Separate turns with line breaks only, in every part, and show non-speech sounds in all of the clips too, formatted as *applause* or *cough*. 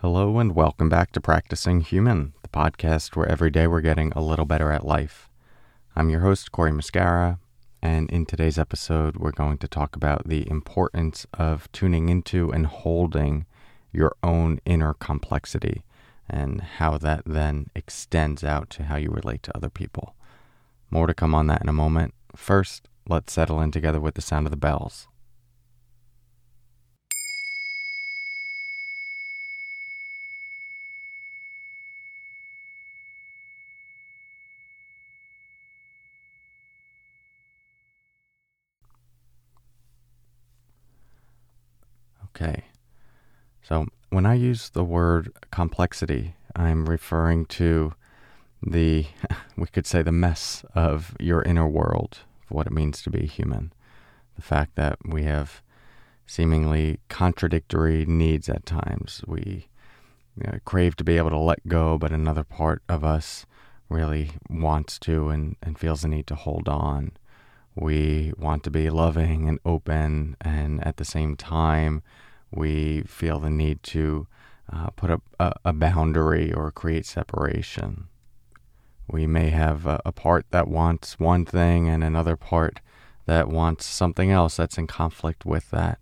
Hello, and welcome back to Practicing Human, the podcast where every day we're getting a little better at life. I'm your host, Cory Muscara, and in today's episode, we're going to talk about the importance of tuning into and holding your own inner complexity and how that then extends out to how you relate to other people. More to come on that in a moment. First, let's settle in together with the sound of the bells. Okay. So when I use the word complexity, I'm referring to the, *laughs* we could say, the mess of your inner world, what it means to be human. The fact that we have seemingly contradictory needs at times. We you know, crave to be able to let go, but another part of us really wants to and, and feels the need to hold on. We want to be loving and open, and at the same time, we feel the need to uh, put up a, a, boundary or create separation. We may have a, a part that wants one thing and another part that wants something else that's in conflict with that.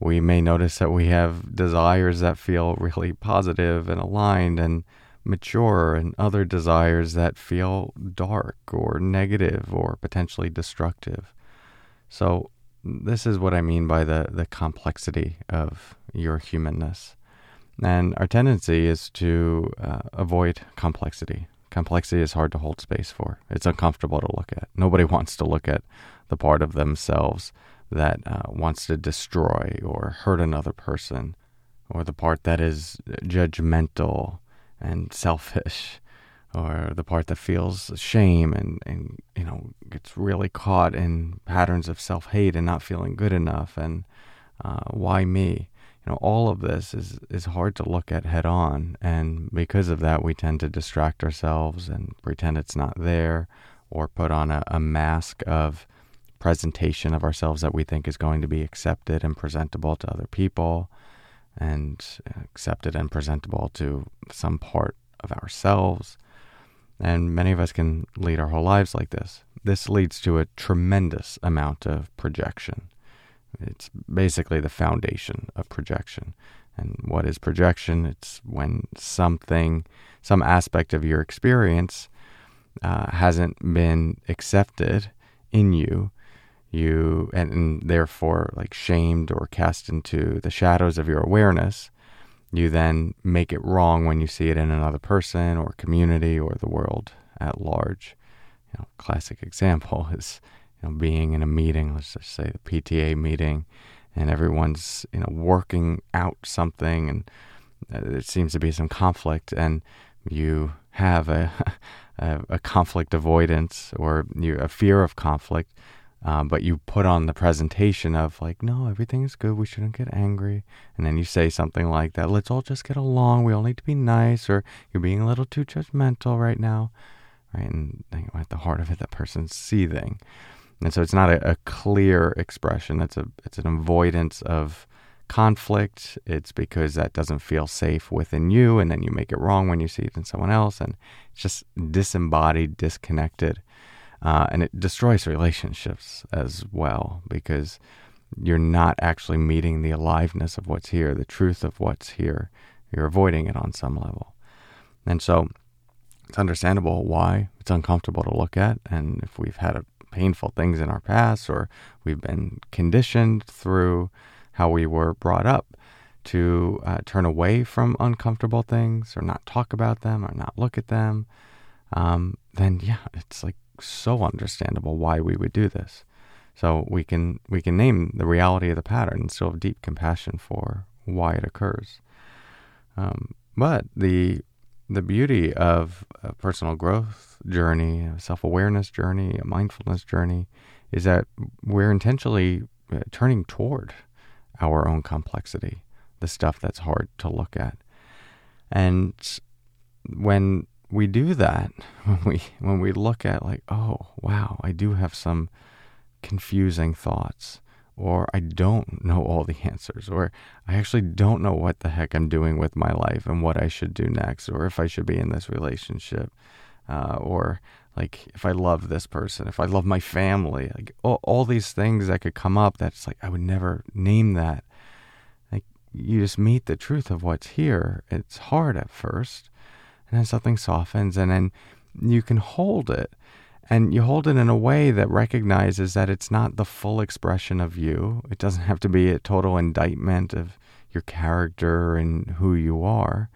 We may notice that we have desires that feel really positive and aligned and mature, and other desires that feel dark or negative or potentially destructive. So, this is what I mean by the, the complexity of your humanness. And our tendency is to uh, avoid complexity. Complexity is hard to hold space for. It's uncomfortable to look at. Nobody *laughs* wants to look at the part of themselves that uh, wants to destroy or hurt another person, or the part that is judgmental and selfish or the part that feels shame and, and you know gets really caught in patterns of self-hate and not feeling good enough and uh, why me? You know all of this is is hard to look at head on and because of that we tend to distract ourselves and pretend it's not there or put on a, a mask of presentation of ourselves that we think is going to be accepted and presentable to other people and accepted and presentable to some part of ourselves and many of us can lead our whole lives like this. This leads to a tremendous amount of projection. It's basically the foundation of projection. And what is projection? It's when something, some aspect of your experience uh, hasn't been accepted in you, you and, and therefore like shamed or cast into the shadows of your awareness you then make it wrong when you see it in another person or community or the world at large. You know, classic example *laughs* is you know being in a meeting, let's just say the PTA meeting, and everyone's you know working out something, and uh, there seems to be some conflict, and you have a *laughs* a, a conflict avoidance or you a fear of conflict um, but you put on the presentation of like, no, everything is good. We shouldn't get angry. And then you say something like that. Let's all just get along. We all need to be nice. Or you're being a little too judgmental right now, right? And at the heart of it, that person's seething. And so it's not a, a clear expression. It's a it's an avoidance of conflict. It's because that doesn't feel safe within you, and then you make it wrong when you see it in someone else, and it's just disembodied, disconnected uh, and it destroys relationships as well because you're not actually meeting the aliveness of what's here, the truth of what's here. You're avoiding it on some level. And so it's understandable why it's uncomfortable to look at. And if we've had painful things in our past or we've been conditioned through how we were brought up to uh, turn away from uncomfortable things or not talk about them or not look at them, um, then yeah, it's like so understandable why we would do this. So we can we can name the reality of the pattern and still have deep compassion for why it occurs. Um, but the the beauty of a personal growth journey, a self awareness journey, a mindfulness journey, is that we're intentionally uh, turning toward our own complexity, the stuff that's hard to look at. And when we do that *laughs* when we when we look at like oh wow i do have some confusing thoughts or I don't know all the *laughs* answers, or I actually don't know what the heck I'm doing with my life and what I should do next, or if I should be in this relationship, uh, or like if I love this person, if I love my family, like all, all these things that could come up that's like I would never name that. Like you just meet the truth of what's here. It's hard at first, and then something softens, and then you can hold it. And you hold it in a way that recognizes that it's not the full expression of you. It doesn't have to be a total indictment of your character and who you are.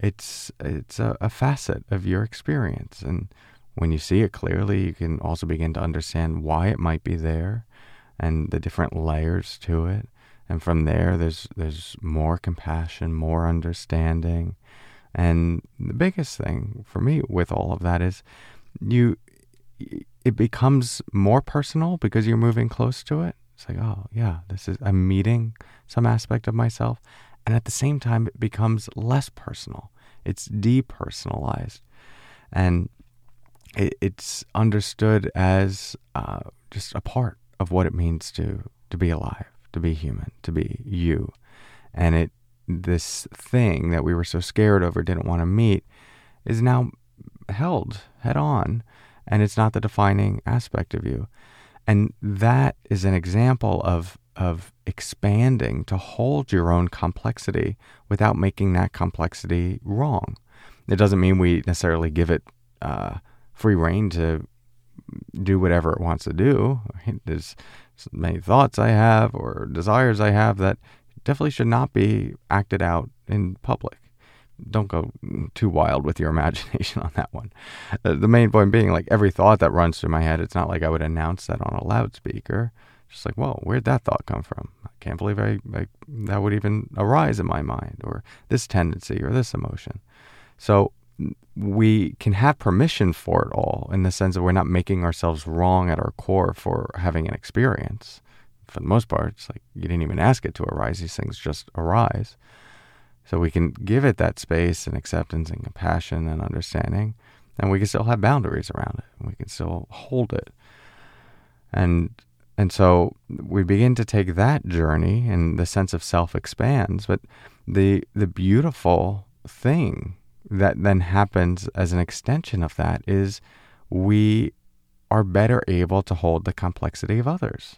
It's it's a, a facet of your experience, and when you see it clearly, you can also begin to understand why it might be there and the different layers to it. And from there, there's there's more compassion, more understanding, and the biggest thing for me with all of that is you it becomes more personal because you're moving close to it. It's like, oh yeah, this is I'm meeting some aspect of myself, and at the same time, it becomes less personal. It's depersonalized, and it, it's understood as uh, just a part of what it means to to be alive, to be human, to be you, and it this thing that we were so scared of or didn't want to meet is now held head on, and it's not the defining aspect of you, and that is an example of of expanding to hold your own complexity without making that complexity wrong. It doesn't mean we necessarily give it. Uh, free reign to do whatever it wants to do. There's many thoughts I have or desires I have that definitely should not be acted out in public. Don't go too wild with your *laughs* imagination on that one. Uh, the main point being, like every thought that runs through my head, it's not like I would announce that on a loudspeaker. Just like, whoa, where'd that thought come from? I can't believe I, I that would even arise in my mind, or this tendency, or this emotion. So we can have permission for it all in the sense that we're not making ourselves wrong at our core for having an experience. For the most part, it's like you didn't even ask it to arise, these things just arise. So we can give it that space and acceptance and compassion and understanding, and we can still have boundaries around it. We can still hold it. And and so we begin to take that journey and the sense of self expands, but the the beautiful thing that then happens as an extension of that is we are better able to hold the complexity of others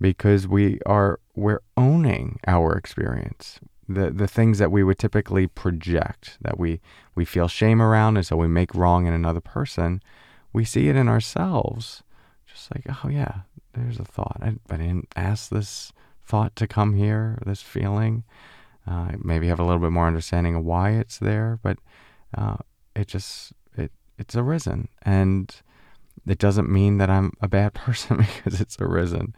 because we are we're owning our experience. The the things that we would typically project that we we feel shame around and so we make wrong in another person we see it in ourselves. Just like oh yeah there's a thought. I, I didn't ask this thought to come here this feeling. Uh, maybe have a little bit more understanding of why it's there, but uh, it just it it's arisen, and it doesn't mean that I'm a bad *laughs* person because it's arisen,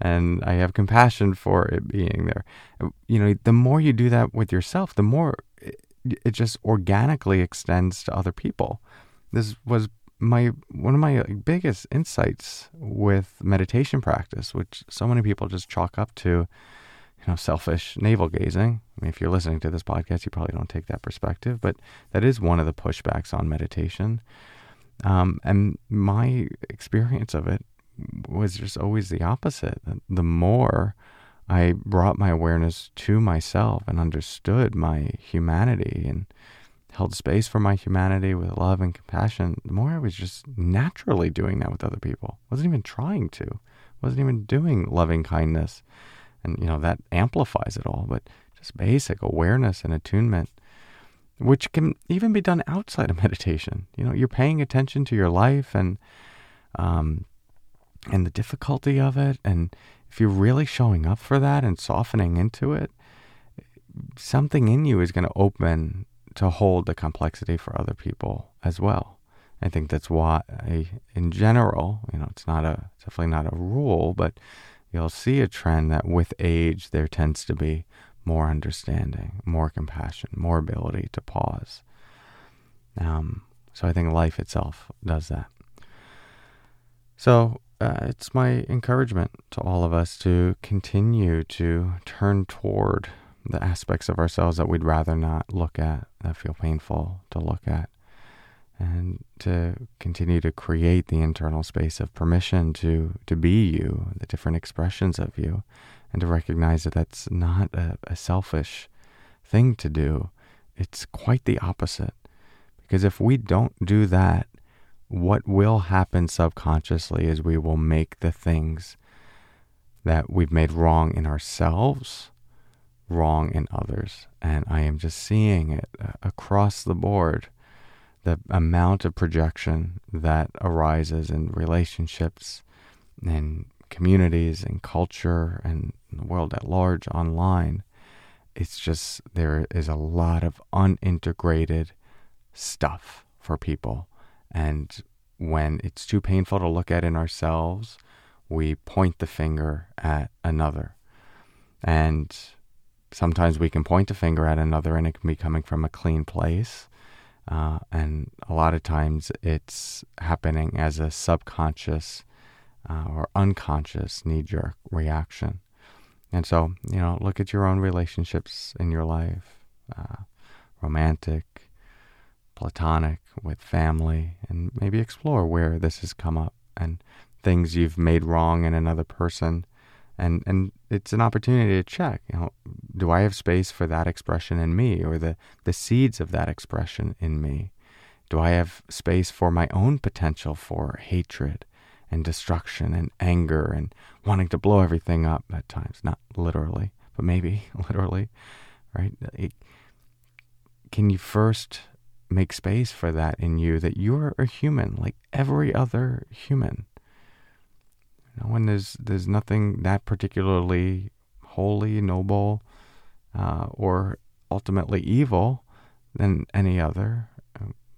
and I have compassion for it being there. Uh, you know, the more you do that with yourself, the more it, it just organically extends to other people. This was my one of my biggest insights with meditation practice, which so many people just chalk up to you know, selfish navel gazing. I mean, if you're listening to this podcast, you probably don't take that perspective, but that is one of the pushbacks on meditation. Um, and my experience of it was just always the opposite. The more I brought my awareness to myself and understood my humanity and held space for my humanity with love and compassion, the more I was just naturally doing that with other people. wasn't even trying to. wasn't even doing loving kindness and you know that amplifies it all but just basic awareness and attunement which can even be done outside of *laughs* meditation. You know you're paying attention to your life and um and the difficulty of it. And if you're really showing up for that and softening into it something in you is going to open to hold the complexity for other people as well. I think that's why I, in general you know it's not a definitely not a rule but you'll see a trend that with age there tends to be more understanding, more compassion, more ability to pause. Um, so I think life itself does that. So uh, it's my encouragement to all of us to continue to turn toward the aspects of ourselves that we'd rather not look at, that feel painful to look at, and to continue to create the internal space of permission to to be you, the different expressions of you, and to recognize that that's not a, a selfish thing to do. It's quite the opposite. Because if we don't do that, what will happen subconsciously is we will make the things that we've made wrong in ourselves wrong in others. And I am just seeing it uh, across the board the amount of projection that arises in relationships and communities and culture and the world at large online. It's just there is a lot of unintegrated stuff for people. And when it's too painful to look at in ourselves, we point the finger at another. And sometimes we can point a finger at another and it can be coming from a clean place. Uh, and a lot of times it's happening as a subconscious uh, or unconscious knee jerk reaction. And so, you know, look at your own relationships in your life uh, romantic, platonic, with family, and maybe explore where this has come up and things you've made wrong in another person and and it's an opportunity to check you know do i have space for that expression in me or the the seeds of that expression in me do i have space for my own potential for hatred and destruction and anger and wanting to blow everything up at times not literally but maybe *laughs* literally right it, can you first make space for that in you that you're a human like every other human when there's there's nothing that particularly holy, noble, uh, or ultimately evil than any other.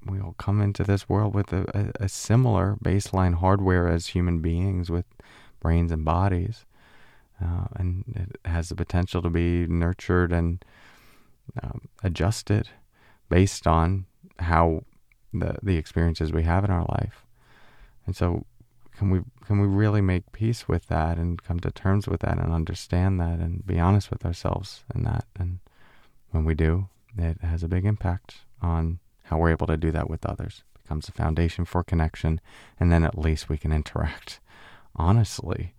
We all come into this world with a, a, a, similar baseline hardware as human beings with brains and bodies. Uh, and it has the potential to be nurtured and um, adjusted based on how the, the experiences we have in our life. And so can we can we really make peace with that and come to terms with that and understand that and be honest with ourselves in that and when we do it has a big impact on how we're able to do that with others it becomes a foundation for connection and then at least we can interact *laughs* honestly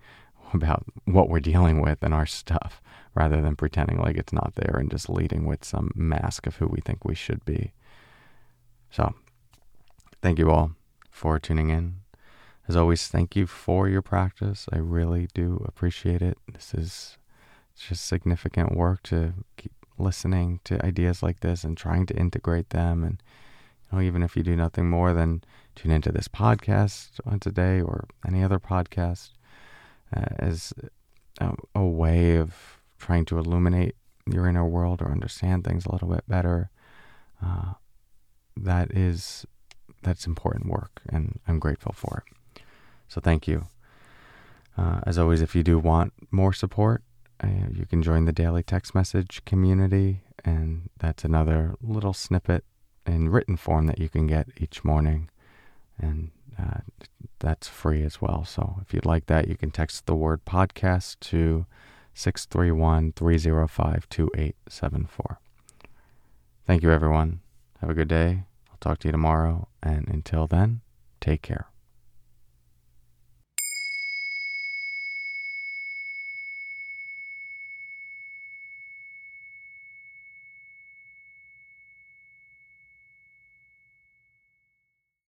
about what we're dealing with and our stuff rather than pretending like it's not there and just leading with some mask of who we think we should be so thank you all for tuning in as always, thank you for your practice. I really do appreciate it. This is just significant work to keep listening to ideas like this and trying to integrate them. And you know, even if you do nothing more than tune into this podcast once a day or any other podcast uh, as a, a way of trying to illuminate your inner world or understand things a little bit better, uh, that is that's important work, and I'm grateful for it. So thank you. Uh, as always, if you do want more support, uh, you can join the daily text message community, and that's another little snippet in written form that you can get each morning, and uh, that's free as well. So if you'd like that, you can text the word podcast to 631 305 2874. Thank you, everyone. Have a good day. I'll talk to you tomorrow, and until then, take care.